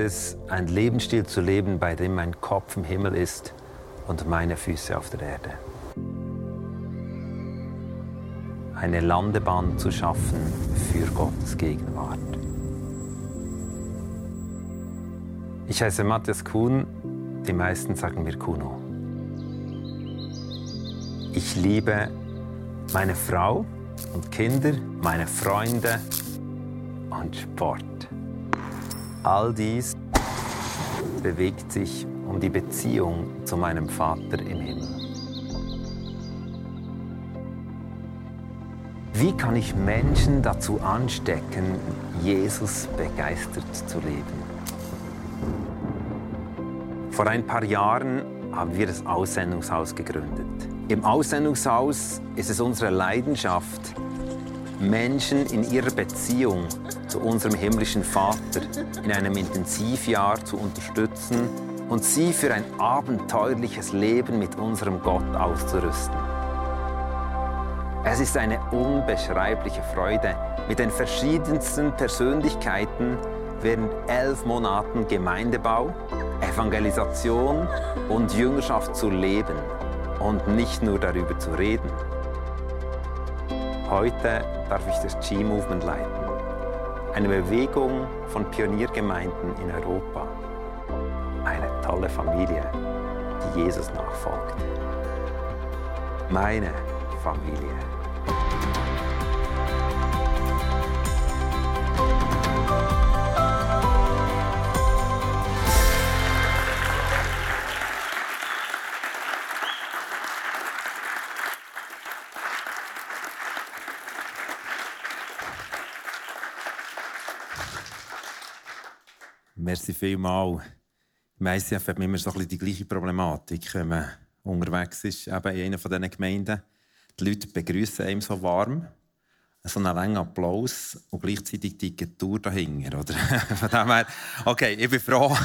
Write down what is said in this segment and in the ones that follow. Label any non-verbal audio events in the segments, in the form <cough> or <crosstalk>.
Es, einen Lebensstil zu leben, bei dem mein Kopf im Himmel ist und meine Füße auf der Erde. Eine Landebahn zu schaffen für Gottes Gegenwart. Ich heiße Matthias Kuhn, die meisten sagen mir Kuno. Ich liebe meine Frau und Kinder, meine Freunde und Sport. All dies bewegt sich um die Beziehung zu meinem Vater im Himmel. Wie kann ich Menschen dazu anstecken, Jesus begeistert zu leben? Vor ein paar Jahren haben wir das Aussendungshaus gegründet. Im Aussendungshaus ist es unsere Leidenschaft, Menschen in ihrer Beziehung zu unserem himmlischen Vater in einem Intensivjahr zu unterstützen und sie für ein abenteuerliches Leben mit unserem Gott auszurüsten. Es ist eine unbeschreibliche Freude, mit den verschiedensten Persönlichkeiten während elf Monaten Gemeindebau, Evangelisation und Jüngerschaft zu leben und nicht nur darüber zu reden. Heute darf ich das G-Movement leiten. Eine Bewegung von Pioniergemeinden in Europa. Eine tolle Familie, die Jesus nachfolgt. Meine Familie. Merci vielmals. Im ICF hat man immer so die gleiche Problematik, wenn man unterwegs ist, eben in einer von diesen Gemeinden. Die Leute begrüßen einem so warm, so einen langen Applaus und gleichzeitig die Tour dahinter. Oder? <laughs> von dem her, okay, ich bin froh.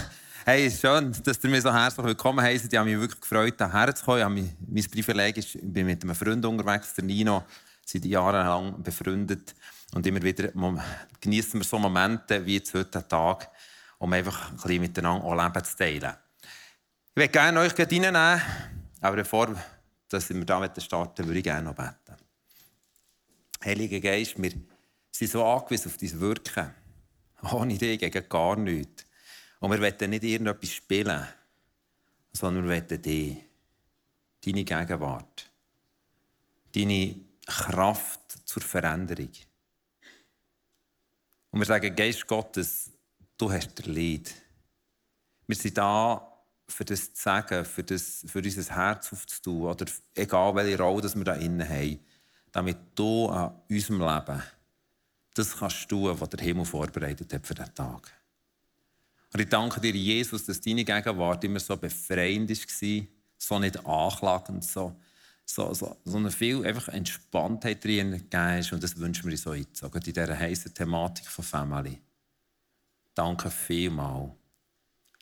Hey, schön, dass ihr mich so herzlich willkommen heißt. Ich habe mich wirklich gefreut, hierher zu kommen. Mich, mein Privileg ist, ich bin mit einem Freund unterwegs, der Nino, seit jahrelang befreundet. Und immer wieder genießen wir so Momente wie jetzt heute Tag, um einfach ein bisschen miteinander auch Leben zu teilen. Ich würde gerne euch reinnehmen, aber bevor dass wir damit starten, würde ich gerne noch beten. Heiliger Geist, wir sind so angewiesen auf dein Wirken. Ohne dich gegen gar nichts. Und wir wollen nicht irgendetwas spielen, sondern wir wollen dich, deine Gegenwart, deine Kraft zur Veränderung. Und wir sagen, Geist Gottes, du hast der Lied. Wir sind da, für das zu sagen, für, das, für unser Herz aufzutun, oder egal welche Rolle wir da innen haben, damit du an unserem Leben das kannst tun, was der Himmel vorbereitet hat für diesen Tag. Und ich danke dir, Jesus, dass deine Gegenwart immer so befreiend war, so nicht anklagend, so, so, so, so eine viel einfach Entspanntheit drin gegeben ist. Und das wünschen wir uns so jetzt, auch in dieser heißen Thematik von Family. Danke vielmals,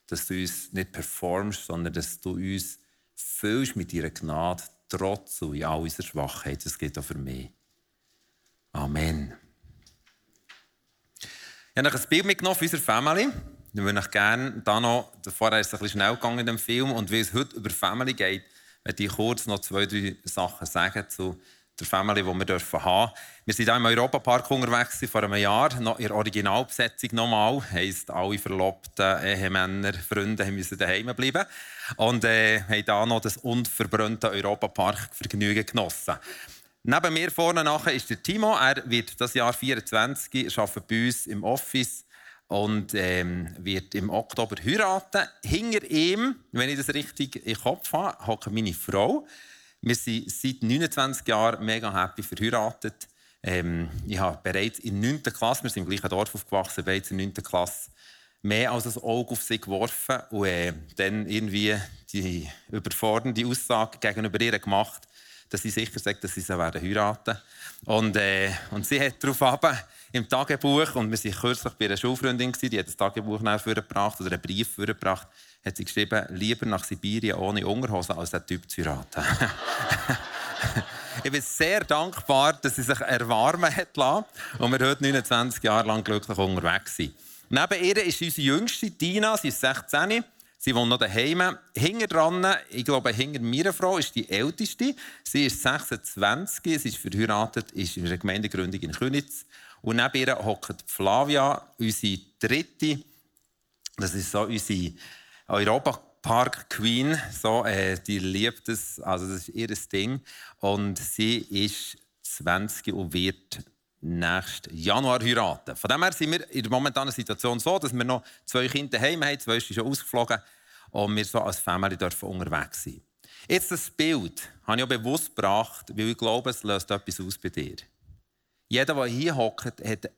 dass du uns nicht performst, sondern dass du uns füllst mit deiner Gnade, trotz in all unserer Schwachheit. Das geht auch für mich. Amen. Ich habe noch ein Bild mitgenommen von unserer Family. Ich würde euch gerne da noch, vorher ist es ein bisschen schnell gegangen in dem Film, und weil es heute über Family geht, möchte ich kurz noch zwei, drei Sachen sagen zu der Family, die wir dürfen haben. Wir sind hier im Europapark unterwegs vor einem Jahr, noch in der Originalbesetzung nochmal. Heisst, alle verlobten Ehemänner, Freunde müssen daheim bleiben. Und äh, haben hier noch das unverbrannte Europapark-Vergnügen genossen. Neben mir vorne nachher ist der Timo. Er wird das Jahr 24 arbeitet bei uns im Office und ähm, wird im Oktober heiraten. Hinter ihm, wenn ich das richtig im Kopf habe, hockt meine Frau. Wir sind seit 29 Jahren mega happy verheiratet. Ähm, ich habe bereits in der 9. Klasse, wir sind im gleichen Dorf aufgewachsen, bereits in der 9. Klasse mehr als ein Auge auf sie geworfen und äh, dann irgendwie die überfordernde Aussage gegenüber ihr gemacht, dass sie sicher sagt, dass sie sie werden heiraten und, äh, und sie hat darauf im Tagebuch, und wir waren kürzlich bei einer Schulfreundin, die hat das Tagebuch vorgebracht oder einen Brief vorgebracht, hat sie geschrieben, lieber nach Sibirien ohne Unterhose, als den Typ zu heiraten. <laughs> ich bin sehr dankbar, dass sie sich erwarmen hat lassen und wir heute 29 Jahre lang glücklich unterwegs sind. Neben ihr ist unsere jüngste, Dina, sie ist 16. Sie wohnt noch daheim. Hinter dran, ich glaube, hinter meiner Frau ist die älteste. Sie ist 26, sie ist verheiratet, ist in einer Gemeindegründung in Könitz. Und neben ihr hockt Flavia, unsere dritte. Das ist so unsere Europapark Queen. So, äh, die liebt es, also das ist ihr Ding. Und sie ist 20 und wird nächsten Januar heiraten. Von dem her sind wir in der momentanen Situation so, dass wir noch zwei Kinder daheim haben, zwei sind schon ausgeflogen und wir so als Family dürfen unterwegs sein. Jetzt das Bild habe ich auch bewusst gebracht, weil ich glaube, es löst etwas aus bei dir. Jeder, der hier hockt, hat,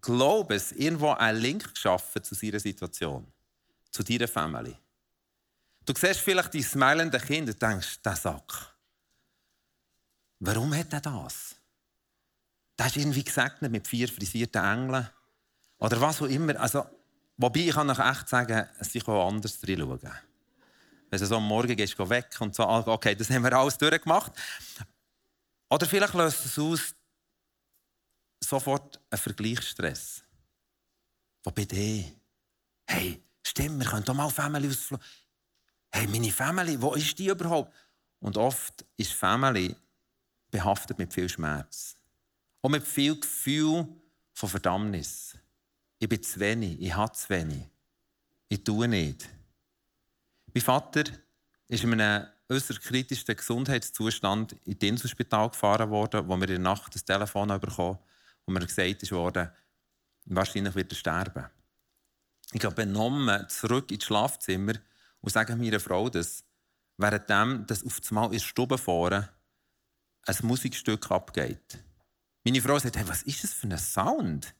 glaube ich, irgendwo einen Link geschaffen zu seiner Situation, zu deiner Family. Du siehst vielleicht die smilenden Kinder und denkst, der Sack. Warum hat er das? Der ist irgendwie gesegnet mit vier frisierten Engeln. Oder was auch immer. Also, wobei ich kann euch echt sagen, es sich auch anders drin schauen. Wenn du so am Morgen gehst, geh weg und so, ah, okay, das haben wir alles durchgemacht. Oder vielleicht löst es aus sofort einen Vergleichsstress. Wo bin ich? Hey, stimmt, wir können doch mal Family ausfliegen. Hey, meine Family, wo ist die überhaupt? Und oft ist Family behaftet mit viel Schmerz. Und mit viel Gefühl von Verdammnis. Ich bin zu wenig, ich habe zu wenig. Ich tue nicht. Mein Vater ist in einem äußerst kritischen Gesundheitszustand in das Inselspital gefahren worden, wo mir in der Nacht das Telefon bekommen und mir gesagt wurde, wahrscheinlich wird er sterben. Ich gehe benommen zurück ins Schlafzimmer und sage meiner Frau, dass währenddem das auf einmal in der Stube vorne ein Musikstück abgeht. Meine Frau sagt, hey, was ist das für ein Sound?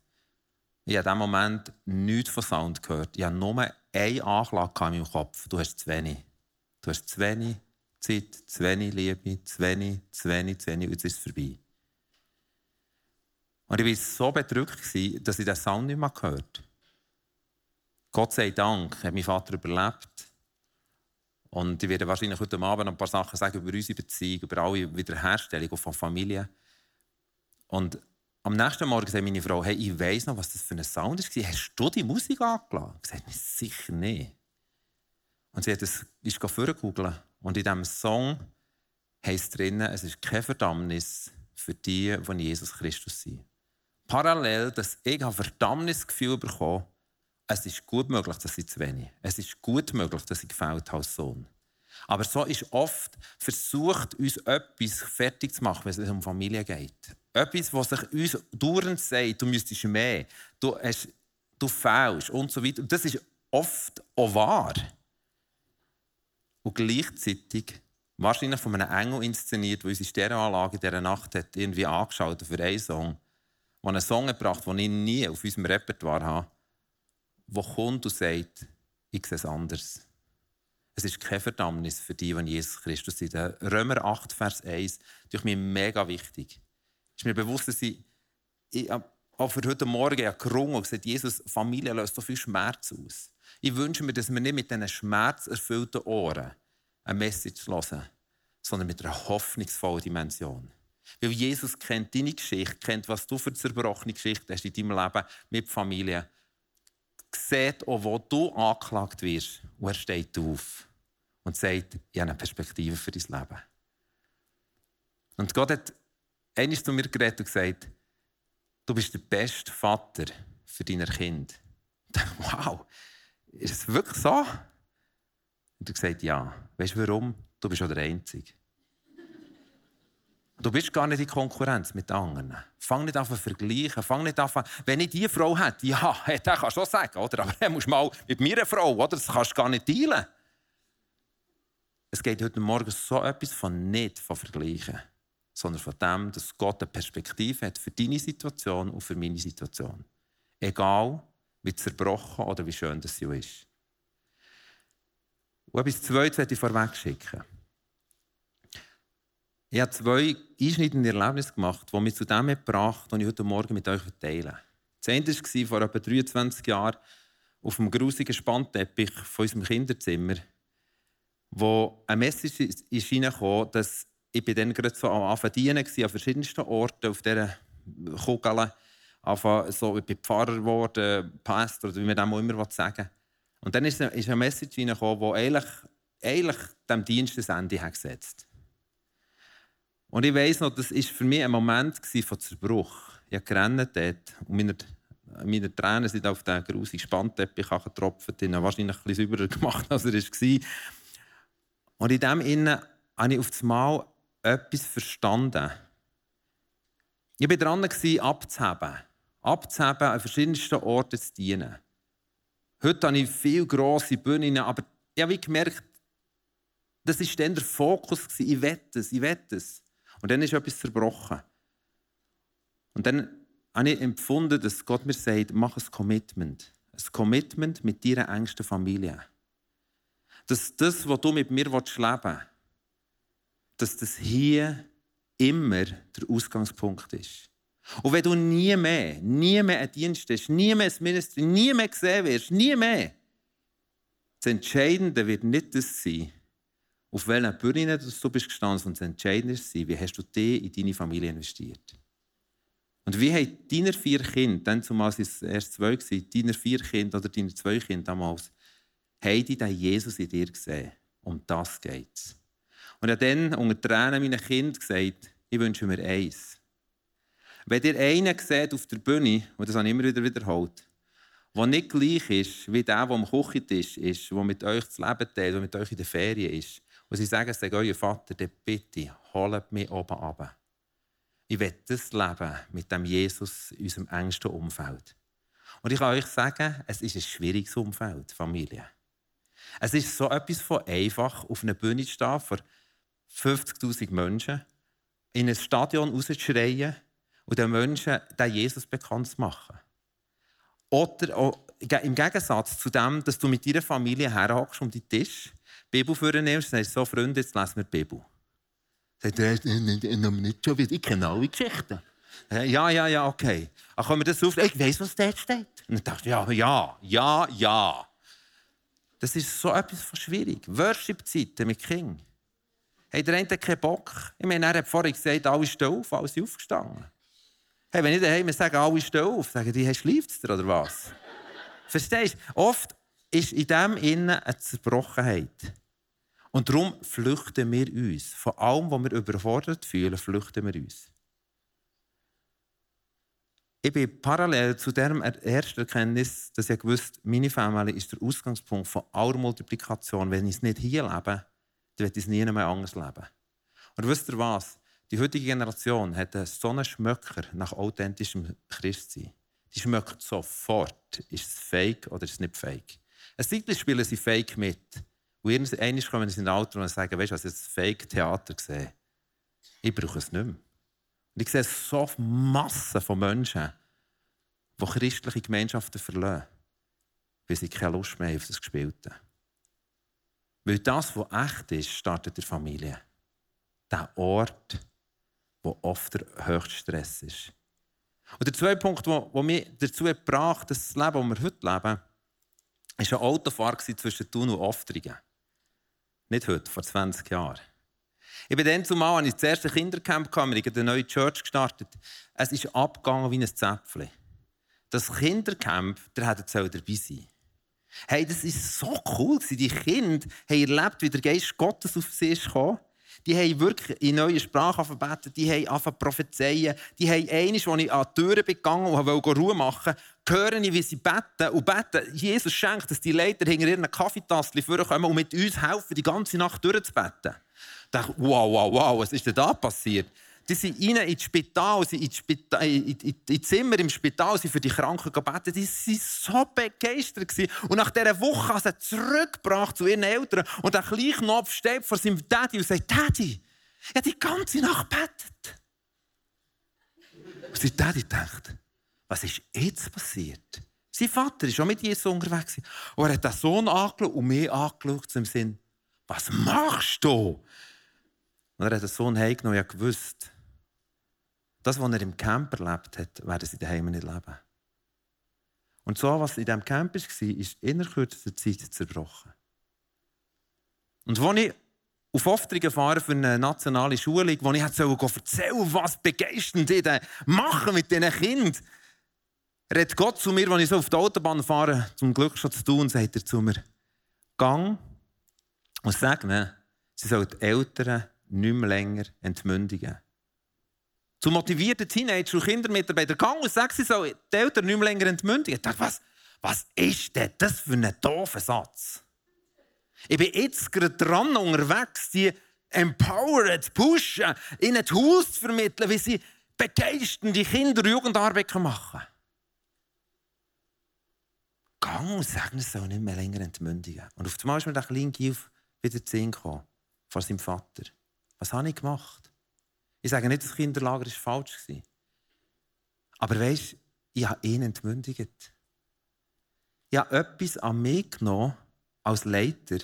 Ich habe in diesem Moment nichts von Sound gehört. Ich habe nur eine Anklage in meinem Kopf. Du hast zu wenig. Du hast zu wenig Zeit, zu wenig Liebe, zu wenig, zu wenig, zu wenig. Jetzt ist es vorbei. Und ich war so bedrückt, dass ich diesen Sound nicht mehr gehört Gott sei Dank hat mein Vater überlebt. Und ich werde wahrscheinlich heute Abend ein paar Sachen sagen über unsere Beziehung, über alle Wiederherstellung von Familie. Und am nächsten Morgen sagt meine Frau, hey, ich weiss noch, was das für ein Sound ist. Hast du die Musik angelassen? Ich sagte, sicher nicht. Und sie hat es, ist vorgegoogeln. Und in diesem Song heisst drin, es ist keine Verdammnis für die, die in Jesus Christus sind. Parallel, dass ich ein Verdammnisgefühl bekomme, es ist gut möglich, dass ich zu wenig. Es ist gut möglich, dass ich gefällt habe als Sohn. Aber so ist oft versucht, uns etwas fertig zu machen, wenn es um Familie geht. Etwas, was sich uns dauernd sagt, du müsstest mehr, du, hast, du fehlst und so weiter. Das ist oft auch wahr. Und gleichzeitig, wahrscheinlich von einem Engel inszeniert, der unsere Stereoanlage in dieser Nacht hat irgendwie angeschaut für einen Song, der einen Song gebracht den ich nie auf unserem Repertoire habe, der kommt und sagt, ich sehe es anders. Es ist keine Verdammnis für die, die Jesus Christus sind. Römer 8, Vers 1, das ist mir mega wichtig ist mir bewusst, dass ich, ich auch für heute Morgen gerungen und gesagt, Jesus, Familie löst so viel Schmerz aus. Ich wünsche mir, dass wir nicht mit diesen schmerzerfüllten Ohren eine Message hören, sondern mit einer hoffnungsvollen Dimension. Weil Jesus kennt deine Geschichte, kennt, was du für zerbrochene Geschichte hast in deinem Leben mit Familie. Sieht auch, wo du angeklagt wirst. Und er steht auf und sagt, ich habe eine Perspektive für dein Leben. Und Gott hat einer ist zu mir geredet und gesagt, du bist der beste Vater für deine Kind. <laughs> wow, ist es wirklich so? Und er gesagt, ja. Weißt du warum? Du bist auch der Einzige. Du bist gar nicht in Konkurrenz mit anderen. Fang nicht an zu vergleichen. Fang nicht an, wenn ich diese Frau hätte, ja, das kannst du auch sagen, oder? Aber dann musst du mal mit mir eine Frau, oder? Das kannst du gar nicht teilen. es geht heute Morgen so etwas von nicht von Vergleichen, sondern von dem, dass Gott eine Perspektive hat für deine Situation und für meine Situation. Egal, wie zerbrochen oder wie schön das sie ist. Und etwas Zweites möchte ich vorweg schicken. Ich habe zwei einschneidende Erlebnisse gemacht, die mich zu dem gebracht haben, die ich heute Morgen mit euch teile. Das eine war vor etwa 23 Jahren auf dem grusigen Spannteppich von unserem Kinderzimmer, wo eine Message reingekommen, dass ich bin dann gerade so am Anfang dienen an verschiedensten Orten auf dieser Kugel. so, ich bin Pfarrer geworden, Pastor, oder wie man dem immer sagen Und dann ist eine Message reingekommen, die eigentlich, eigentlich dem Dienst das Ende hat gesetzt Und ich weiss noch, das war für mich ein Moment von Zerbruch. Ich habe dort und meine, meine Tränen sind auf den grusigen Spannteppich getropft. Ich habe wahrscheinlich ein bisschen sauberer <laughs> gemacht, als er war. Und in dem Innen habe ich auf das Mal etwas verstanden. Ich war dran, abzuheben. Abzuheben, an verschiedensten Orten zu dienen. Heute habe ich viele grosse Bühnen, aber ich habe gemerkt, das war dann der Fokus. Ich wette es, ich wette es. Und dann ist etwas zerbrochen. Und dann habe ich empfunden, dass Gott mir sagt, mach ein Commitment. Ein Commitment mit deiner engsten Familie dass das, was du mit mir leben willst, dass das hier immer der Ausgangspunkt ist. Und wenn du nie mehr, nie mehr einen Dienst hast, nie mehr ein Ministry, nie mehr gesehen wirst, nie mehr, das Entscheidende wird nicht das sein, auf welcher Bühne du bist gestanden, sondern das Entscheidende wie hast du dich in deine Familie investiert. Und wie haben deine vier Kinder, dann zumal es erst zwei waren, deine vier Kinder oder deine zwei Kinder damals, haben die den Jesus in dir gesehen. Um das geht es. Und ich habe dann unter Tränen meinen Kind gesagt, ich wünsche mir eins. Wenn ihr einen seht auf der Bühne, und das habe ich immer wieder wiederholt, der nicht gleich ist wie der, der am Küchentisch ist, der mit euch zu leben teilt, der mit euch in der Ferien ist, und sie sagen, sag euer Vater, dann bitte, holt mich oben ab. Ich will das Leben mit dem Jesus in unserem engsten Umfeld. Und ich kann euch sagen, es ist ein schwieriges Umfeld, Familie. Es ist so etwas von einfach, auf einer Bühne zu stehen vor 50.000 Menschen, in ein Stadion rauszuschreien und den Menschen den Jesus bekannt zu machen. Oder im Gegensatz zu dem, dass du mit deiner Familie herhockst um den Tisch, Bibel vornimmst und sagst, so Freunde, jetzt lesen wir die Bibel. Sagt er, nicht schon wieder, ich kenne alle Geschichten. Ja, ja, ja, okay. Ach, können wir das auf? Ich weiß, was dort steht. Und ich dachte, ja, ja, ja, ja. Das ist so etwas von schwierig. Worship-Zeiten mit King. Hey, der eine hat keinen Bock. Ich meine, er hat vorhin gesagt, alle stehen auf, alle sind aufgestanden. Hey, wenn ich daheim sage, alle stehen auf, sagen die, hey, schläft oder was? Verstehst du? Oft ist in dem innen eine Zerbrochenheit. Und darum flüchten wir uns. Von allem, was wir überfordert fühlen, flüchten wir uns. Ich bin parallel zu der ersten Erkenntnis, dass ich gewusst meine Familie ist der Ausgangspunkt von aller Multiplikation. Wenn ich es nicht hier lebe, dann werde ich es nie mehr anders leben. Und wisst ihr was? Die heutige Generation hat so einen Schmöcker nach authentischem Christsein. Die schmeckt sofort, ist es fake oder ist es nicht fake. Ein Zeitlich spielen sie fake mit. Und irgendwann kommen in den Alter und sagen, weißt du, was jetzt Fake-Theater gesehen. Ich brauche es nicht mehr. Und ich sehe so Massen von Menschen, die christliche Gemeinschaften verlassen, weil sie keine Lust mehr haben auf das Gespielte. Weil das, was echt ist, startet in der Familie. Der Ort, wo oft der höchste Stress ist. Und der zweite Punkt, der mich dazu gebracht dass das Leben, das wir heute leben, war ein Autofahrt zwischen Thun und Oftringen. Nicht heute, vor 20 Jahren. Ich bin dann zumal, als ich das erste Kindercamp kam, ich eine neue Church gestartet. Es ist abgegangen wie ein Zäpfchen. Das Kindercamp, der hat jetzt dabei sein. Hey, das ist so cool. Die Kinder haben erlebt, wie der Geist Gottes auf sie ist gekommen. Die haben wirklich in neue Sprachen verbeten, die haben angefangen prophezeien. Die haben eines, als ich an die Türen gegangen und wollte Ruhe machen, hören, wie sie beten und beten. Jesus schenkt, dass die Leiter hinter ihren Kaffeetassen vorkommen und mit uns helfen, die ganze Nacht durchzubeten dachte, wow, wow, wow, was ist denn da passiert? Die sind rein ins Spital, sie ins Spital, in, in, in Zimmer im Spital, sie für die Kranken gebeten. Die waren so begeistert. Und nach dieser Woche haben sie zurückgebracht zu ihren Eltern. Und der kleine Knopf steht vor seinem Daddy und sagt, Daddy, ich habe die ganze Nacht gebetet. Und sein Daddy denkt, was ist jetzt passiert? Sein Vater war schon mit Jesus unterwegs. Und er hat den Sohn angeschaut und mich angeschaut, zum Sinn, was machst du? Und er hat den Sohn heimgenommen und gewusst, das, was er im Camp erlebt hat, werden sie daheim nicht leben. Und so, was in diesem Camp war, ist in kürzester Zeit zerbrochen. Und als ich auf Auftrag fahre für eine nationale Schulung, wo ich erzählen soll, was begeistert die machen mit diesen Kindern, redet Gott zu mir, wenn ich so auf die Autobahn fahre, zum Glück schon zu tun, sagt er zu mir, gang und sag mir, sie sollen die Eltern nicht mehr länger entmündigen. Zu motivierten Teenager und Kindermitarbeitern, gang und sag, sie sollen die Eltern nicht mehr länger entmündigen. Ich dachte, was, was ist denn das für ein doofer Satz? Ich bin jetzt gerade dran unterwegs, die empowered, zu pushen, ihnen Tools zu vermitteln, wie sie begeisternde Kinder- und Jugendarbeit machen können. Gang und sagen, es soll nicht mehr länger entmündigen. Und auf einmal ist mir der kleine Gilf wieder zu gekommen, vor seinem Vater. Was habe ich gemacht? Ich sage nicht, das Kinderlager war falsch. Aber weisst, ich habe ihn entmündigt. Ich habe etwas an mich genommen, als Leiter,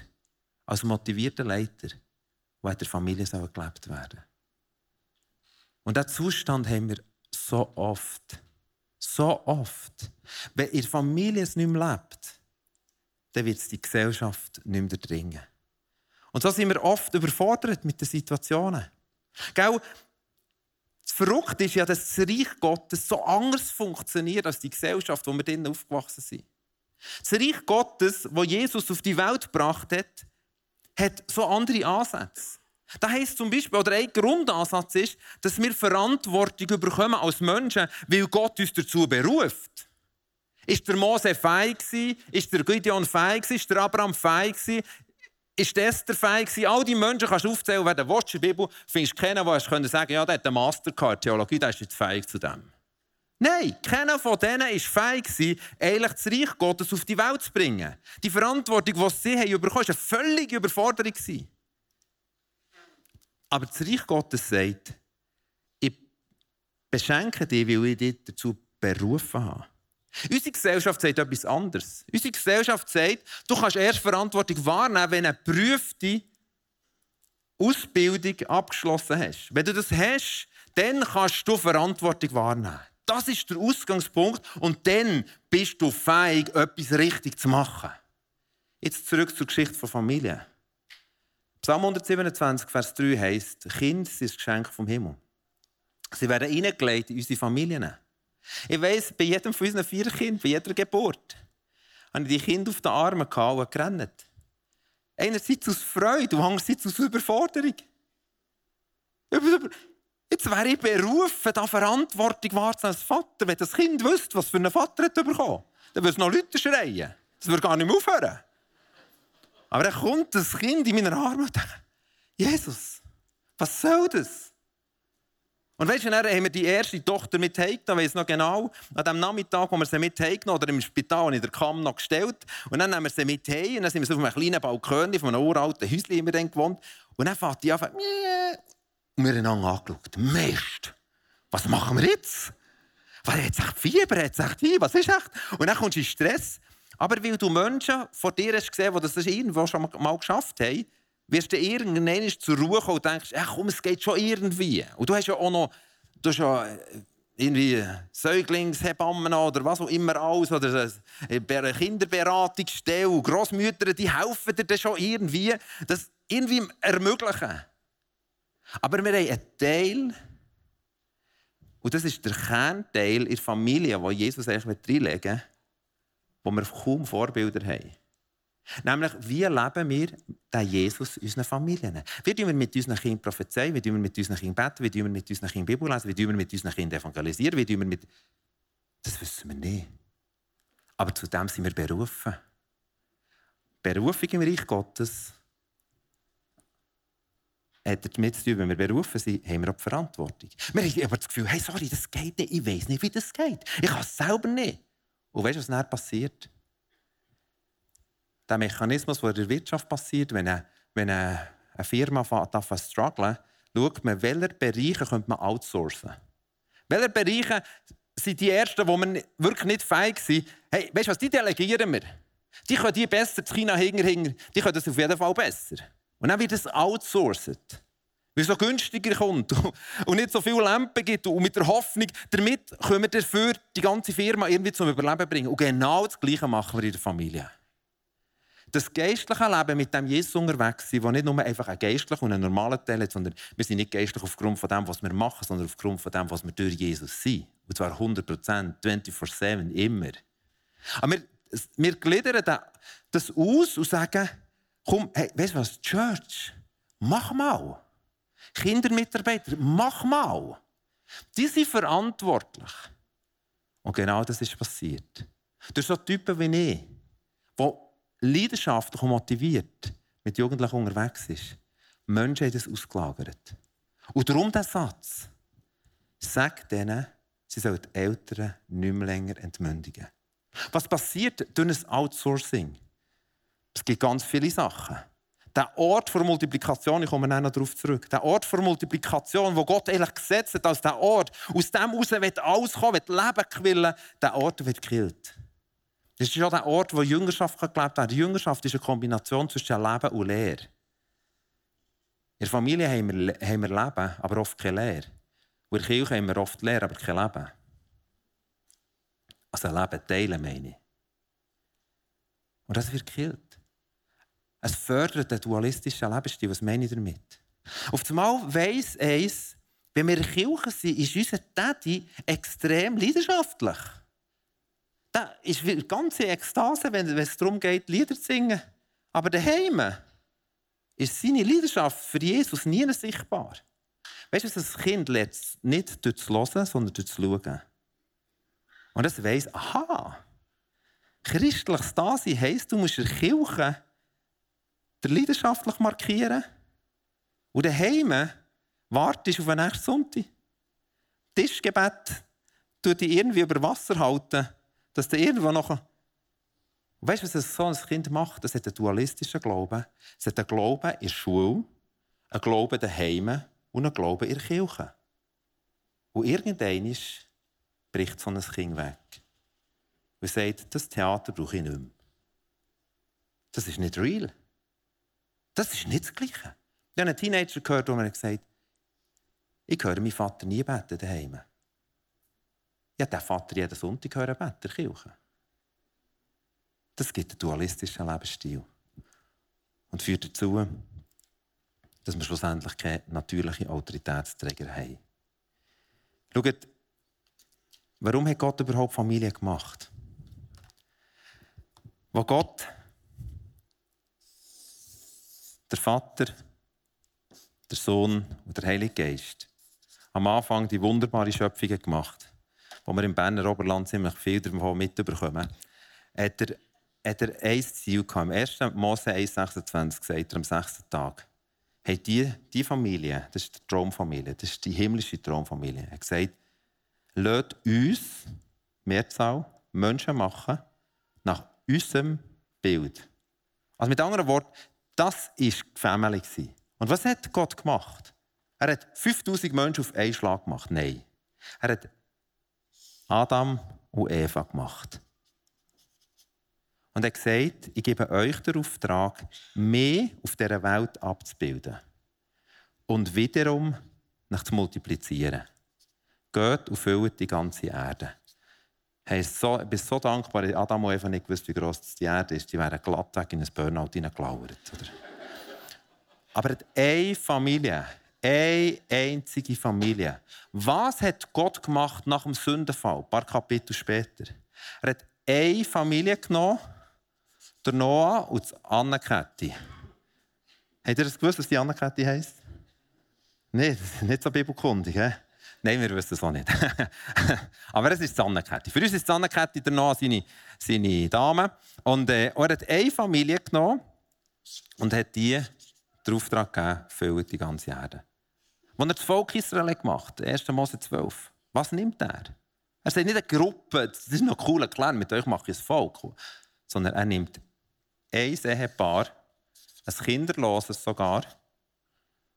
als motivierter Leiter, der in der Familie gelebt werden Und diesen Zustand haben wir so oft. So oft. Wenn der Familie es nicht mehr lebt, dann wird es die Gesellschaft nicht mehr dringen. Und so sind wir oft überfordert mit den Situationen. Gell? Das Verrückte ist ja, dass das Reich Gottes so anders funktioniert als die Gesellschaft, wo wir drinnen aufgewachsen sind. Das Reich Gottes, wo Jesus auf die Welt gebracht hat, hat so andere Ansätze. Das heisst zum Beispiel, oder ein Grundansatz ist, dass wir Verantwortung bekommen als Menschen, weil Gott uns dazu beruft. Ist der Mose feig Ist der Gideon feig Ist der Abraham feig Ist der Esther feig All die Menschen kannst du aufzählen, wer der Watch in der Bibel findest du keinen, der sagen könnte, ja, der hat eine Mastercard Theologie, der ist jetzt feig zu dem. Nein, keiner von denen war fähig, eigentlich das Reich Gottes auf die Welt zu bringen. Die Verantwortung, die sie haben bekommen, war eine völlige Überforderung. Aber das Reich Gottes sagt, ich beschenke dich, weil ich dich dazu berufen habe. Unsere Gesellschaft sagt etwas anderes. Unsere Gesellschaft sagt, du kannst erst Verantwortung wahrnehmen, wenn du eine geprüfte Ausbildung abgeschlossen hast. Wenn du das hast, dann kannst du Verantwortung wahrnehmen. Das ist der Ausgangspunkt und dann bist du fähig, etwas richtig zu machen. Jetzt zurück zur Geschichte von Familie. Psalm 127, Vers 3 heißt: Kind sind das Geschenk vom Himmel. Sie werden hineingelegt in unsere Familien. Ich weiss, bei jedem von unseren vier Kindern, bei jeder Geburt, habe ich die Kinder auf den Armen und gerannt. Einerseits aus Freude und andererseits aus Überforderung. Jetzt wäre ich berufen, da Verantwortung wahrzunehmen als Vater. Wenn das Kind wüsste, was für einen Vater hat bekommen, dann würde es noch Leute schreien. Das würde gar nicht mehr aufhören. Aber dann kommt das Kind in meinen Armen und denkt, Jesus, was soll das? Und weißt du, dann haben wir die erste Tochter mit heimgenommen, weiß noch genau, an dem Nachmittag, wo wir sie mit heimgenommen oder im Spital in der Kamm noch gestellt. Und dann haben wir sie mit heim und dann sind wir so auf einem kleinen Balkon von einem uralten Häuschen, dann gewohnt. Und dann fährt die an, und wir haben angeschaut. Mist! Was machen wir jetzt? Hat es echt Fieber? Es echt Fieber? Was ist echt? Und dann kommst du in Stress. Aber weil du Menschen vor dir hast gesehen, die das irgendwo schon mal geschafft haben, wirst du irgendwann zur Ruhe kommen und denkst, ach komm, es geht schon irgendwie. Und du hast ja auch noch, du hast ja äh, irgendwie Säuglingshebammen oder was auch immer alles, oder eine Kinderberatungsstelle, Großmütter, die helfen dir dann schon irgendwie, das irgendwie ermöglichen. Aber wir haben einen Teil, und das ist der Kernteil in der Familie, wo Jesus eigentlich reinlegen will, wo wir kaum Vorbilder haben. Nämlich, wie leben wir den Jesus in unseren Familien? Wie tun wir mit unseren Kindern prophezeien? Wie tun wir mit unseren Kindern beten? Wie tun wir mit unseren Kindern Bibel lesen? Wie tun wir mit unseren Kindern evangelisieren? Wie tun wir mit... Das wissen wir nicht. Aber zu dem sind wir berufen. Berufung im Reich Gottes hat damit zu tun, wenn wir berufen sind, haben wir auch die Verantwortung. Wir haben aber das Gefühl, hey, sorry, das geht nicht, ich weiß nicht, wie das geht. Ich kann es selber nicht. Und weißt du, was dann passiert? Der Mechanismus, der in der Wirtschaft passiert, wenn eine, wenn eine, Firma anfängt zu strugglen, schaut man, welche Bereiche könnte man outsourcen. Welche Bereiche sind die ersten, wo wir wirklich nicht fähig sind? Hey, weißt du was, die delegieren wir. Die können die besser, die China hinterher, die können das auf jeden Fall besser. Und dann wird es outsourced. Weil es so günstiger kommt <laughs> und nicht so viele Lampen gibt. Und mit der Hoffnung, damit können wir dafür die ganze Firma irgendwie zum Überleben bringen. Und genau das Gleiche machen wir in der Familie. Das geistliche Leben mit dem Jesus unterwegs sein, wo nicht nur einfach ein geistlicher und ein normaler Teil hat, sondern wir sind nicht geistlich aufgrund von dem, was wir machen, sondern aufgrund von dem, was wir durch Jesus sind. Und zwar 100 Prozent, 24-7, immer. Aber wir, wir gliedern das aus und sagen, komm, hey, weißt du was, Church, mach mal. Kindermitarbeiter, mach mal. Die sind verantwortlich. Und genau das ist passiert. Durch so Typen wie ich, die leidenschaftlich und motiviert mit Jugendlichen unterwegs ist. Menschen haben das ausgelagert. Und darum der Satz. Sag denen, sie sollen die Eltern nicht mehr länger entmündigen. Was passiert durch ein Outsourcing? Es gibt ganz viele Sachen. Der Ort der Multiplikation, ich komme noch darauf zurück, der Ort der Multiplikation, wo Gott eigentlich gesetzt hat als der Ort, aus dem heraus wird alles kommen, wird Leben quillen, der Ort wird gekillt. Das ist auch der Ort, wo Jüngerschaft gelebt wird. Die Jüngerschaft ist eine Kombination zwischen Leben und Lehre. In der Familie haben wir, haben wir Leben, aber oft keine Lehre. Und in der Kirche haben wir oft Lehre, aber kein Leben. Also Leben teilen, meine ich. Und das wird gekillt. Es fördert den dualistischen Lebensstil. Was meine ich damit? Auf einmal weiss eins, wenn wir in Kirche sind, ist unser Daddy extrem leidenschaftlich. Da ist eine ganze Ekstase, wenn es darum geht, Lieder zu singen. Aber daheim ist seine Leidenschaft für Jesus nie sichtbar. Weißt du, das Kind lernt nicht durch das Hören, sondern durch das Schauen. Und es weiss, aha, christliches Dasein heisst, du musst in der Kirche der leidenschaftlich markieren und daheim wartest auf den nächsten Sonntag. Tischgebet tut dich irgendwie über Wasser halten dass der irgendwo noch. Weißt du, was so ein Kind macht? Das hat einen dualistischen Glauben. Es hat einen Glauben in der Schule, einen Glauben daheim und einen Glauben in der Kirche. Und irgendwann bricht so ein Kind weg. Und sagt, das Theater brauche ich nicht mehr. Das ist nicht real. Das ist nicht das Gleiche. Ich habe einen Teenager gehört, der mir gesagt hat, ich höre meinen Vater nie beten daheim. Ja, der Vater jeden Sonntag hören beten, der Kirche. Das gibt einen dualistischen Lebensstil. Und führt dazu, dass wir schlussendlich keine natürlichen Autoritätsträger haben. Schaut, warum hat Gott überhaupt Familie gemacht? Wo Gott, der Vater, der Sohn und der Heilige Geist am Anfang die wunderbare Schöpfungen gemacht wo wir im Berner Oberland ziemlich viel davon mitbekommen, hat er, hat er ein Ziel gehabt. Im 1. Mose 1,26 sagt er am sechsten Tag, hey, die, die Familie, das ist die Traumfamilie, das ist die himmlische Traumfamilie, hat gesagt, lasst uns, Mehrzahl, Menschen machen, nach unserem Bild. Also mit anderen Worten, das war die Family. Und was hat Gott gemacht? Er hat 5000 Menschen auf einen Schlag gemacht. Nein. Er hat Adam und Eva gemacht. Und er hat gesagt, ich gebe euch den Auftrag, mehr auf dieser Welt abzubilden. Und wiederum nach zu multiplizieren. Geht und füllt die ganze Erde. Hey, so, ich bin so dankbar, dass Adam und Eva nicht gewusst, wie groß die Erde ist. Die wären glatt weg in ein Burnout hineingelauert. Aber eine Familie eine einzige Familie. Was hat Gott gemacht nach dem Sündenfall? Ein paar Kapitel später. Er hat eine Familie genommen, der Noah und die Anne-Kette. Habt ihr das gewusst, was die Anne-Kette heisst? Nein, nicht so bibelkundig. He? Nein, wir wissen es auch nicht. <laughs> Aber es ist die Anne-Kette. Für uns ist die Anne-Kette der Noah seine, seine Dame. Und äh, er hat eine Familie genommen und hat die den Auftrag gegeben, die ganze Erde. Als er das Volk Israel gemacht hat, 1. Mose 12, was nimmt er? Er sagt nicht eine Gruppe, das ist noch cool erklärt, mit euch mache ich ein Volk. Sondern er nimmt ein Ehepaar, ein kinderloses sogar,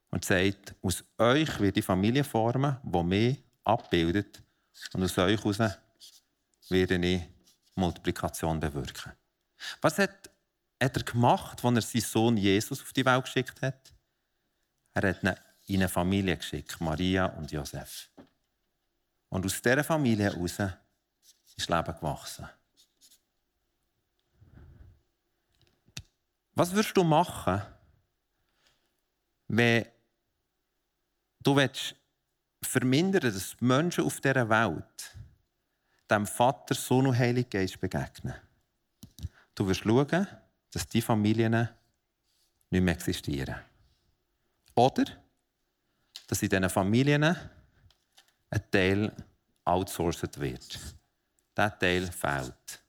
und sagt, aus euch wird die Familie formen, die mich abbildet. Und aus euch heraus werde ich Multiplikation bewirken. Was hat, hat er gemacht, als er seinen Sohn Jesus auf die Welt geschickt hat? Er hat ihn in eine Familie geschickt, Maria und Josef. Und aus dieser Familie heraus ist Leben gewachsen. Was würdest du machen, wenn du willst vermindern, dass Menschen auf dieser Welt dem Vater, Sohn und Heiligen Geist begegnen? Du wirst schauen, dass die Familien nicht mehr existieren. Oder, dass in diesen Familien ein Teil outsourced wird. Dieser Teil fehlt.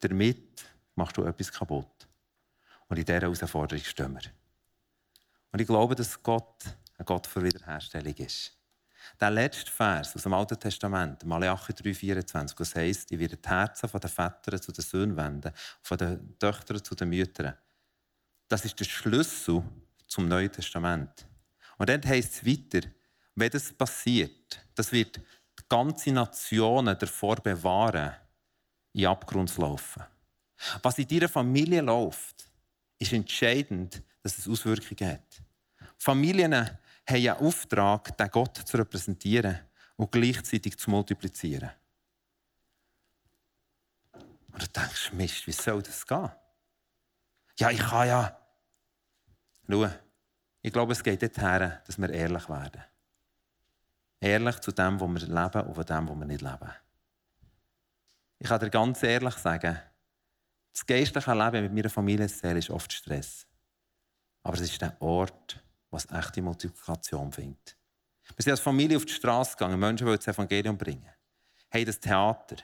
Damit machst du etwas kaputt. Und in dieser Herausforderung stehen wir. Und ich glaube, dass Gott ein Gott für Wiederherstellung ist. Der letzte Vers aus dem Alten Testament, Malachi 3,24, das heisst, ich werde die Herzen von den Vätern zu den Söhnen wenden, von den Töchtern zu den Müttern. Das ist der Schlüssel zum Neuen Testament. Und dann heisst es weiter, wenn das passiert, das wird die ganze Nationen davor bewahren, in Abgrund zu laufen. Was in deiner Familie läuft, ist entscheidend, dass es Auswirkungen hat. Familien haben einen Auftrag, den Gott zu repräsentieren und gleichzeitig zu multiplizieren. Und du denkst, Mist, wie soll das gehen? Ja, ich kann ja. Schau, ich glaube, es geht dorthin, dass wir ehrlich werden. Ehrlich zu dem, was wir leben und von dem, was wir nicht leben. Ich kann dir ganz ehrlich sagen, das geistliche Leben mit meiner Familie ist oft Stress. Aber es ist der Ort, wo es echte Multiplikation findet. Wir sind als Familie auf die Straße gegangen, Menschen wollen das Evangelium bringen. Hey, das Theater.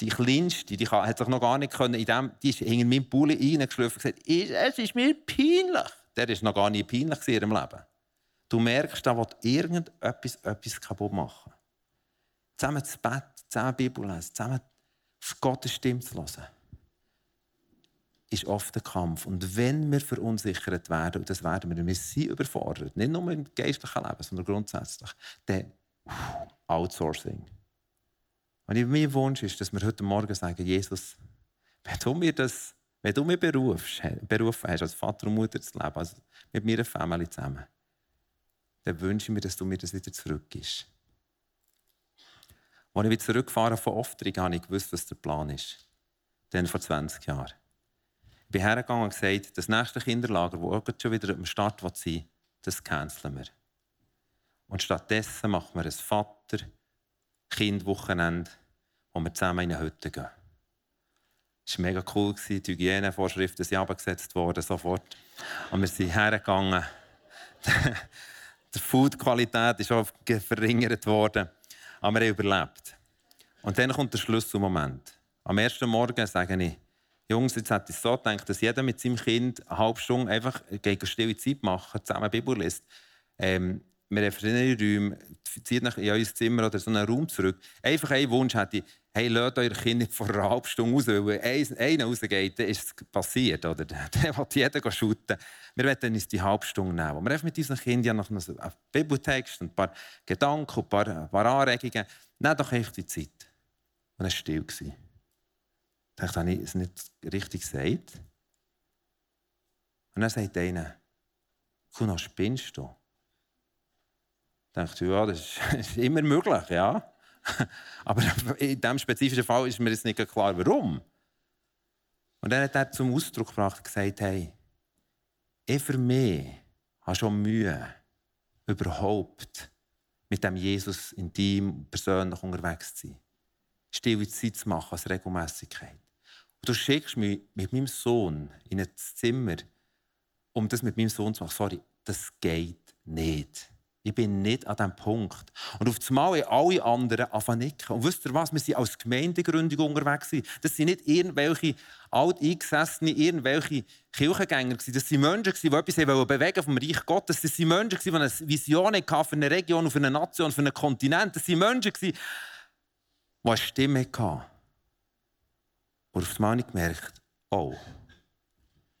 Die Kleinste, die hat sich noch gar nicht können, in dem, die ist in meinen Pulli reingeschlüpft und gesagt, es ist mir peinlich. Der war noch gar nicht peinlich in ihrem Leben. Du merkst, da will irgendetwas etwas kaputt machen. Zusammen zu Bett, zusammen Bibel lesen, zusammen auf Gottes Stimme zu hören, ist oft ein Kampf. Und wenn wir verunsichert werden, und das werden wir, wir sind überfordert, nicht nur im geistlichen Leben, sondern grundsätzlich, dann Outsourcing. Und mein Wunsch ist, dass wir heute Morgen sagen, Jesus, wenn du mir das, wenn du berufst, berufen hast, als Vater und Mutter zu leben, also mit meiner Familie zusammen, dann wünsche ich mir, dass du mir das wieder zurückgibst. Als ich wieder zurückgefahren von Oftrich, habe ich gewusst, was der Plan ist. Dann vor 20 Jahren. Ich bin hergegangen und gesagt, das nächste Kinderlager, das schon wieder am Start sein das canceln wir. Und stattdessen machen wir ein Vater-Kind-Wochenende, wo wir zusammen in eine Hütte gehen. Es war mega cool, die Hygienevorschriften sind abgesetzt worden, sofort. Und wir sind hergegangen. <laughs> die Food-Qualität ist auch verringert worden. Aber wir haben überlebt. Und dann kommt der Schlüsselmoment. Am ersten Morgen sage ich, Jungs, jetzt hätte ich so gedacht, dass jeder mit seinem Kind eine halbe Stunde einfach gegen stille Zeit machen, zusammen Bibel liest. Ähm, wir haben verschiedene Räume, zieht nach in euer Zimmer oder so einen Raum zurück. Einfach ein Wunsch hätte ich, hey, lasst eure Kinder vor einer halben Stunde raus, weil wenn einer rausgeht, dann ist es passiert. Oder? <laughs> Dann will jeder shooten. Wir werden uns die halbe Stunde nehmen, wo wir einfach mit unseren Kindern noch einen Bibeltext, ein paar Gedanken, ein paar, ein paar Anregungen, nehmen doch echt die Zeit. Und es war still. Ich dachte, habe ich es nicht richtig gesagt? Und dann sagt einer, Kuno, spinnst du? Dachte, ja, das ist <laughs> immer möglich, ja. <laughs> Aber in diesem spezifischen Fall ist mir jetzt nicht klar, warum. Und dann hat er zum Ausdruck gebracht und gesagt, hey, ich für mich habe schon Mühe, überhaupt mit dem Jesus intim, persönlich unterwegs zu sein. Stille Zeit zu machen als Regelmäßigkeit. Und du schickst mich mit meinem Sohn in ein Zimmer, um das mit meinem Sohn zu machen. Sorry, das geht nicht. Ich bin nicht an diesem Punkt. Und auf einmal haben alle anderen anfangen. Und wisst ihr was? Wir sind als Gemeindegründung unterwegs. Das sind nicht irgendwelche alteingesessene, irgendwelche Kirchengänger. Das sind Menschen, die etwas bewegen vom Reich Gottes. Das sind Menschen, die eine Vision hatten für eine Region, für eine Nation, für einen Kontinent. Das sind Menschen, die eine Stimme hatten. Und auf einmal habe ich gemerkt, oh,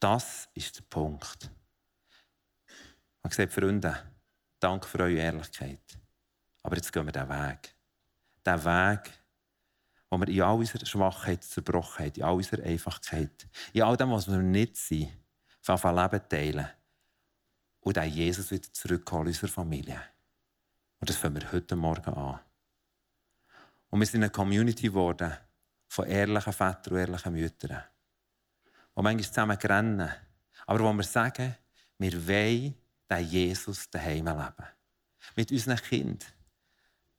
das ist der Punkt. Ich habe gesagt, Freunde, danke für eure Ehrlichkeit. Aber jetzt gehen wir diesen Weg. Den Weg, wo wir in all unserer Schwachheit, Zerbrochenheit, in all unserer Einfachkeit, in all dem, was wir nicht sind, von Leben teilen und dann Jesus wieder zurückholen in unsere Familie. Und das fangen wir heute Morgen an. Und wir sind eine Community geworden von ehrlichen Vätern und ehrlichen Müttern, die manchmal zusammen rennen, aber wo wir sagen, wir wollen den Jesus daheim leben. Mit unseren Kindern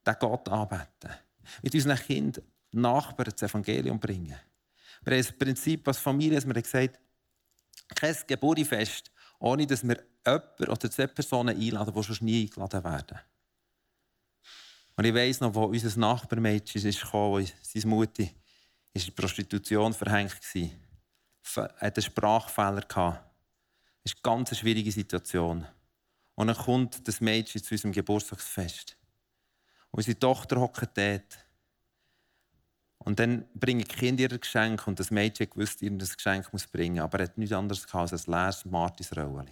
den Gott anbeten. Mit unseren Kindern Nachbarn das Evangelium bringen. Wir das Prinzip als Familie, dass wir gesagt kein Geburtfest, ohne dass wir jemanden oder zwei Personen einladen, die schon nie eingeladen werden. Und ich weiss noch, wo unser Nachbarmädchen gekommen, seine Mutter ist in Prostitution verhängt war. Hatte einen Sprachfehler. Das ist eine ganz schwierige Situation. Und dann kommt das Mädchen zu unserem Geburtstagsfest. Und unsere Tochter hockt dort. Und dann bringen die Kinder ihr Geschenk und das Mädchen wusste, ihr das Geschenk muss bringen, aber er hat nichts anderes gehabt als ein leeres Martinsrolli.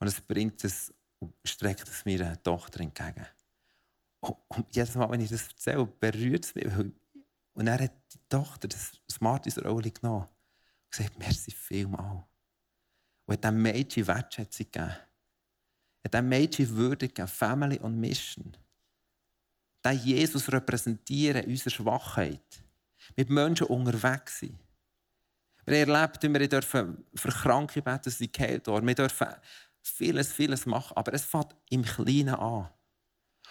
Und es bringt es und streckt es meiner Tochter entgegen. Und jedes Mal, wenn ich das erzähle, berührt es mich. Und er hat die Tochter das Martinsrolli genommen und gesagt, merci vielmal. Und hat dem Mädchen Wertschätzung gegeben hat dem Mädchen Würde gegeben, Family und Mission. Den Jesus repräsentieren, unsere Schwachheit. Mit Menschen unterwegs sein. Wir wie wir dürfen für Kranke beten, dass sie geheilt werden. Wir dürfen vieles, vieles machen, aber es fängt im Kleinen an.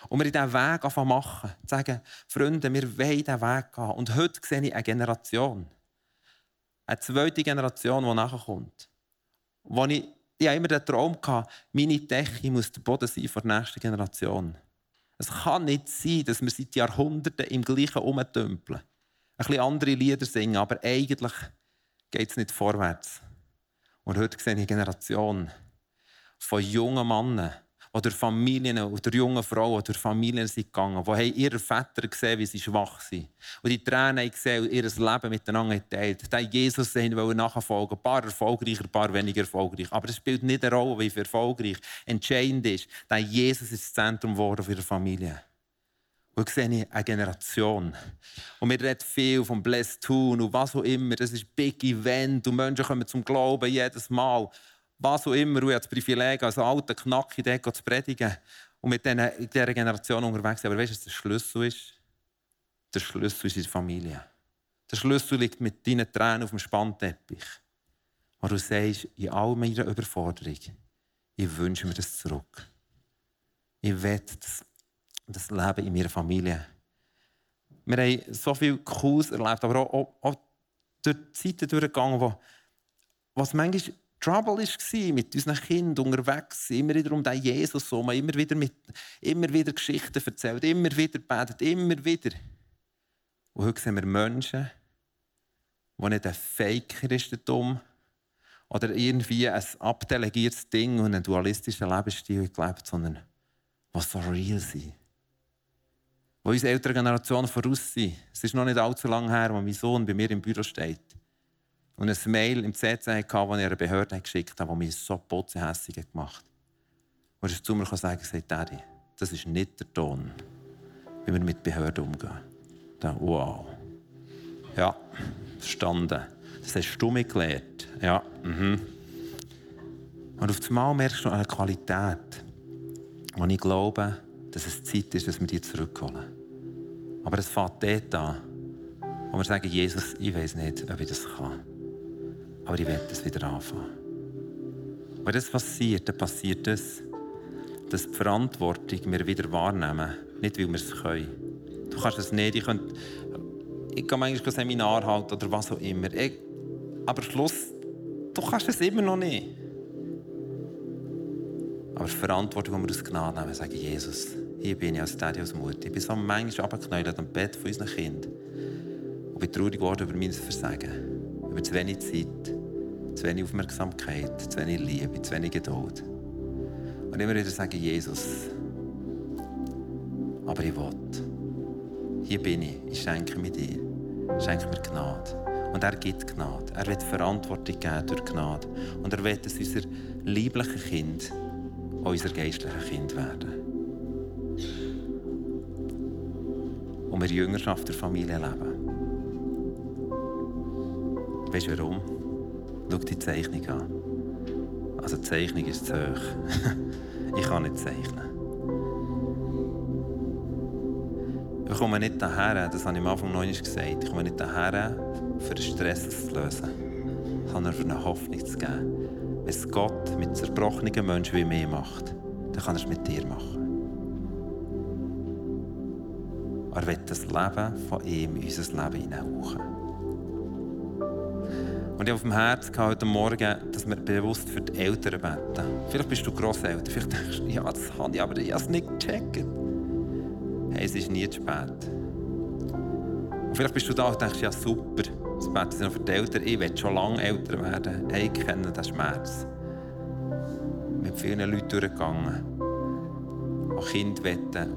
Und wir in diesen Weg anfangen machen. Sagen, Freunde, wir wollen diesen Weg gehen. Und heute sehe ich eine Generation. Eine zweite Generation, die nachkommt. Wo ich ich hatte immer den Traum, gehabt, meine Decke muss der Boden sein für die nächste Generation. Es kann nicht sein, dass wir seit Jahrhunderten im gleichen umtümpeln. Ein bisschen andere Lieder singen, aber eigentlich geht es nicht vorwärts. Und heute sehe ich eine Generation von jungen Männern, oder Familien oder junge Frauen oder Familien sind gegangen, die haben ihre Väter gesehen, wie sie schwach sind. Und die Tränen haben gesehen, ihr Leben miteinander geteilt. Die Jesus wollen nachfolgen. Ein paar erfolgreicher, ein paar weniger erfolgreich. Aber es spielt nicht eine Rolle, wie erfolgreich. Entscheidend ist, dass Jesus ist das Zentrum geworden für ihre Familie. Und ich sehe eine Generation. Und wir reden viel vom Blessed Tun und was auch immer. Das ist ein Big Event und Menschen kommen zum Glauben jedes Mal was auch immer, und ich das Privileg, als alter Knacki dort zu predigen und mit dieser Generation unterwegs sein. Aber weißt du, was der Schlüssel ist? Der Schlüssel ist in der Familie. Der Schlüssel liegt mit deinen Tränen auf dem Spannteppich. Wo du sagst, in all meiner Überforderung, ich wünsche mir das zurück. Ich will das, das Leben in meiner Familie. Wir haben so viel Cooles erlebt, aber auch, auch, auch durch Zeiten durchgegangen, wo, was manchmal Trouble war mit unseren Kindern unterwegs, immer wieder um den Jesus herum, immer wieder, mit, immer wieder Geschichten erzählt, immer wieder betet, immer wieder. Und heute sehen wir Menschen, die nicht ein Faker ist, der Dumm, oder irgendwie ein abdelegiertes Ding und einen dualistischen Lebensstil gelebt, sondern die so real sind. Wo unsere ältere Generation voraus sind. Es ist noch nicht allzu lange her, als mein Sohn bei mir im Büro steht und ein Mail im CC hatte, das er einer Behörde geschickt hat, das mich so putzehässig gemacht hat. Und er zu mir sagen konnte, Daddy, das ist nicht der Ton, wie wir mit Behörden umgehen. Da, wow. Ja, verstanden. Das hast du mir gelernt. Ja, mhm. Und auf einmal merkst du eine Qualität, wo ich glaube, dass es Zeit ist, dass wir die zurückholen. Aber es fängt dort an, wo wir sagen, Jesus, ich weiß nicht, ob ich das kann. Aber ich werde es wieder anfangen. Wenn das passiert, dann passiert das, dass die Verantwortung wir wieder wahrnehmen. Nicht, weil wir es können. Du kannst es nicht. Ich, könnt, ich kann manchmal ein Seminar halten oder was auch immer. Ich, aber Schluss, du kannst es immer noch nicht. Aber die Verantwortung, die wir aus Gnade nehmen, sagen, Jesus, hier bin ich als Daddy, als Mutter. Ich bin so manchmal abgeknäuelt am Bett von unseren Kindern und bin traurig geworden über mein Versagen. Über zu wenig Zeit, zu wenig Aufmerksamkeit, zu wenig Liebe, zu wenig Geduld. Und immer wieder sagen, Jesus, aber ich will. Hier bin ich, ich schenke mir dir. Schenke mir Gnade. Und er gibt Gnade. Er wird Verantwortung geben durch Gnade. Und er will, dass unser liebliches Kind unser geistliches Kind werden. Und wir Jüngerschaft der Familie leben. Weißt du warum? Schau die Zeichnung an. Also die Zeichnung ist zu hoch. <laughs> ich kann nicht zeichnen. Ich komme nicht daher, das habe ich am Anfang noch gesagt, ich komme nicht daher, für den Stress zu lösen, sondern für eine Hoffnung zu geben. Wenn es Gott mit zerbrochenen Menschen wie mir macht, dann kann er es mit dir machen. Er will das Leben von ihm in unser Leben hineinhauchen. Und ich habe auf dem Herzen heute Morgen, dass wir bewusst für die Eltern beten. Vielleicht bist du Grosseltern, vielleicht denkst du, ja, das habe ich, aber ich habe es nicht gecheckt. Hey, es ist nie zu spät. Und vielleicht bist du da und denkst, ja super, das beten sie noch für die Eltern. Ich will schon lange älter werden. Hey, ich kenne den Schmerz. Mit vielen Leuten durchgegangen, die Kinder wetten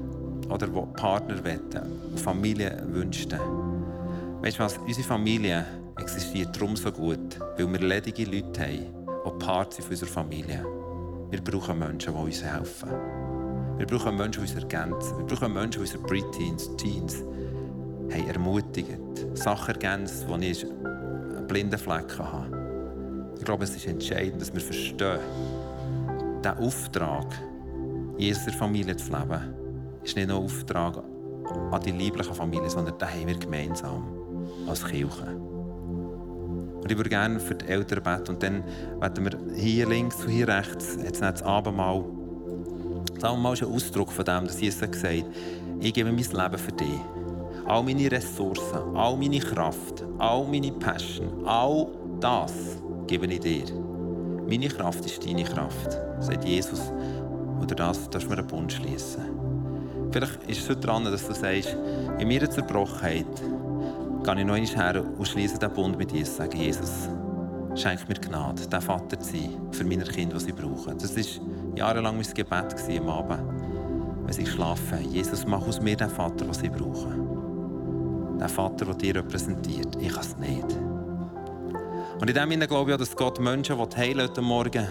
oder Partner wetten Familie wünschten. Weißt du was? Unsere Familie existiert darum so gut, weil wir ledige Leute haben, die Part sind von unserer Familie. Wir brauchen Menschen, die uns helfen. Wir brauchen Menschen, die uns ergänzen. Wir brauchen Menschen, die unsere Pre-Teens, Teens haben ermutigt. Sachen ergänzt, wo ich einen blinden Fleck habe. Ich glaube, es ist entscheidend, dass wir verstehen, der Auftrag, in unserer Familie zu leben, ist nicht nur ein Auftrag an die liebliche Familie, sondern den haben wir gemeinsam als Kirche. Und ich würde gerne für die Eltern beten. Und dann werden wir hier links und hier rechts, jetzt nicht das Abendmahl, das Abendmahl ist ein Ausdruck von dem, dass Jesus gesagt hat, ich gebe mein Leben für dich. All meine Ressourcen, all meine Kraft, all meine Passion, all das gebe ich dir. Meine Kraft ist deine Kraft, sagt Jesus. Oder das darfst du mir einen Bund schließen. Vielleicht ist es so dran, dass du sagst, in meiner Zerbrochenheit gehe ich noch einmal her und schließe den Bund mit Jesus. Sage Jesus, schenk mir Gnade, der Vater zu sein für meine Kinder, die sie brauchen. Das war jahrelang mein Gebet am Abend, wenn sie schlafen. Jesus, mach aus mir den Vater, den sie brauchen. Den Vater, der dich repräsentiert. Ich kann es nicht. Und in dem Sinne glaube ich auch, dass Gott Menschen heilen heute Morgen.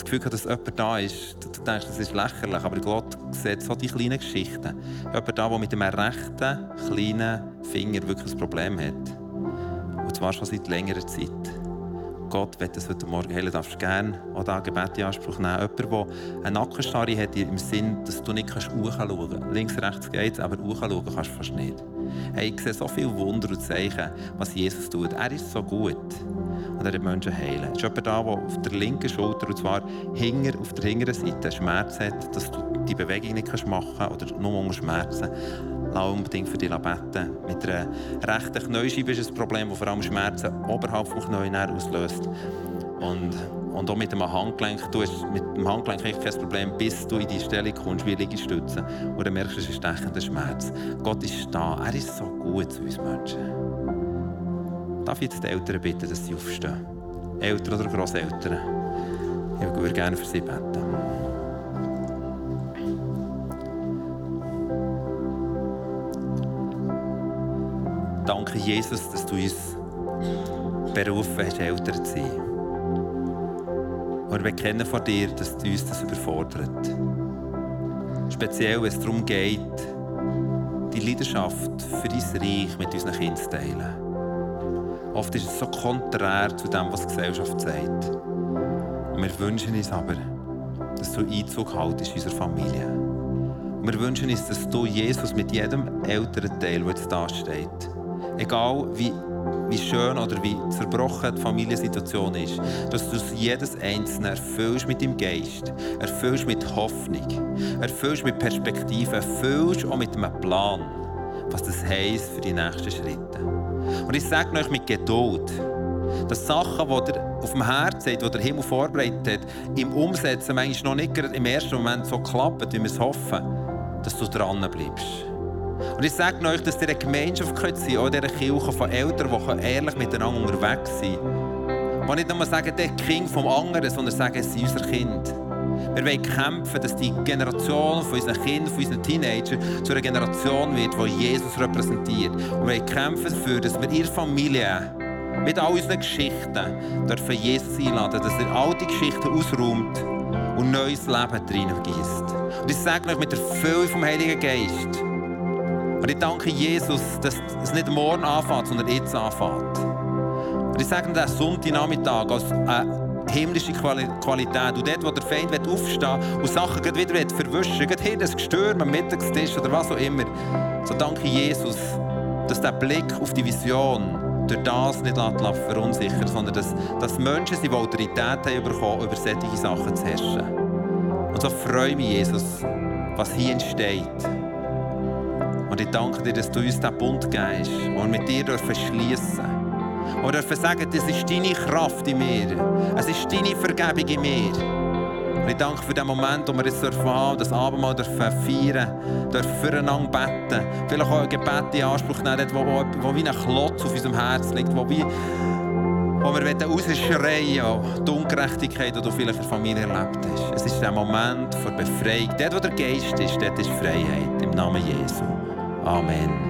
Das Gefühl hat, dass jemand da ist, du denkst, das ist lächerlich, aber Gott sieht so die kleinen Geschichten. Jemand da, der mit dem rechten, kleinen Finger wirklich ein Problem hat. Und zwar schon seit längerer Zeit. Gott wird das heute Morgen heilen, darfst gerne auch da Gebet in Anspruch nehmen. Jemand, der eine Nackenstarre hat, im Sinn, dass du nicht hochschauen kannst. Links, rechts geht es, aber hochschauen kannst du fast nicht. Hey, ich sehe so viele Wunder und Zeichen, was Jesus tut. Er ist so gut. Und er hat Menschen heilen. Es ist jemand da, der auf der linken Schulter, und zwar hinger, auf der hinteren Seite, Schmerz hat, dass du die Bewegung nicht machen kannst oder nur unter Schmerzen. Lass unbedingt für dich beten. Mit einer rechten Knäuscheibe ist ein Problem, das vor allem Schmerzen oberhalb des Knäuels auslöst. Und, und auch mit dem Handgelenk. Du hast mit dem Handgelenk kein Problem, bis du in die Stelle kommst, wie Liegestützen. Und dann merkst du, es ist stechender Schmerz. Gott ist da. Er ist so gut zu uns Menschen. Darf ich jetzt die Eltern bitten, dass sie aufstehen? Eltern oder Grosseltern? Ich würde gerne für sie beten. Danke, Jesus, dass du uns berufen hast, Eltern zu sein. Und wir bekennen vor dir, dass du uns das überfordert. Speziell, wenn es darum geht, die Leidenschaft für dein Reich mit unseren Kindern zu teilen. Oft ist es so konträr zu dem, was die Gesellschaft sagt. Wir wünschen uns aber, dass du Einzug haltest in unsere Familie. Und wir wünschen uns, dass du Jesus mit jedem älteren Teil, der jetzt da steht, egal wie, wie schön oder wie zerbrochen die Familiensituation ist, dass du jedes Einzelne erfüllst mit dem Geist, erfüllst mit Hoffnung, erfüllst mit Perspektive, erfüllst auch mit einem Plan, was das heisst für die nächsten Schritte. Und ich sage euch mit Geduld, dass Sachen, die er auf dem Herz hat, die der Himmel vorbereitet hat, im Umsetzen manchmal noch nicht im ersten Moment so klappt, wie wir es hoffen, dass du dran bleibst. Und ich sage euch, dass ihr eine Gemeinschaft könnt sein könnt, auch in dieser Kirche von Eltern, die ehrlich miteinander unterwegs sind. Die nicht nur sagen, der Kind vom anderen, sondern sagen, es sind unser Kind. Wir wollen kämpfen, dass die Generation von unseren Kindern, von unseren Teenagern zu einer Generation wird, die Jesus repräsentiert. Und wir wollen kämpfen dafür, dass wir ihre Familie mit all unseren Geschichten dürfen Jesus einladen, dass er alte Geschichten ausräumt und neues Leben reingießt. Und ich sage euch mit der Fülle vom Heiligen Geist. Und ich danke Jesus, dass es nicht morgen anfängt, sondern jetzt anfängt. Und ich sage dir, Sonntagnachmittag als äh, himmlische Qualität. Und dort, wo der Feind aufstehen will und Sachen wieder verwischen will, hier das Gestürm am Mittagstisch oder was auch immer, so danke Jesus, dass der Blick auf die Vision durch das nicht verunsichern sondern dass, dass Menschen die Autorität haben bekommen, über solche Sachen zu herrschen. Und so freue ich mich, Jesus, was hier entsteht. Und ich danke dir, dass du uns diesen Bund gibst, wir mit dir schließen dürfen. Und dürfen sagen, das ist deine Kraft in mir. Es ist deine Vergebung in mir. Und ich danke für den Moment, wo wir jetzt haben, das Abendmahl dürfen feiern, dürfen füreinander beten. Vielleicht auch ein Gebet in Anspruch nehmen, wo, wo, wo wie ein Klotz auf unserem Herz liegt, wo, wie, wo wir rausschreien wollen, die Ungerechtigkeit, die du vielleicht in der Familie erlebt hast. Es ist der Moment der Befreiung. Dort, wo der Geist ist, dort ist Freiheit. Im Namen Jesu. Amen.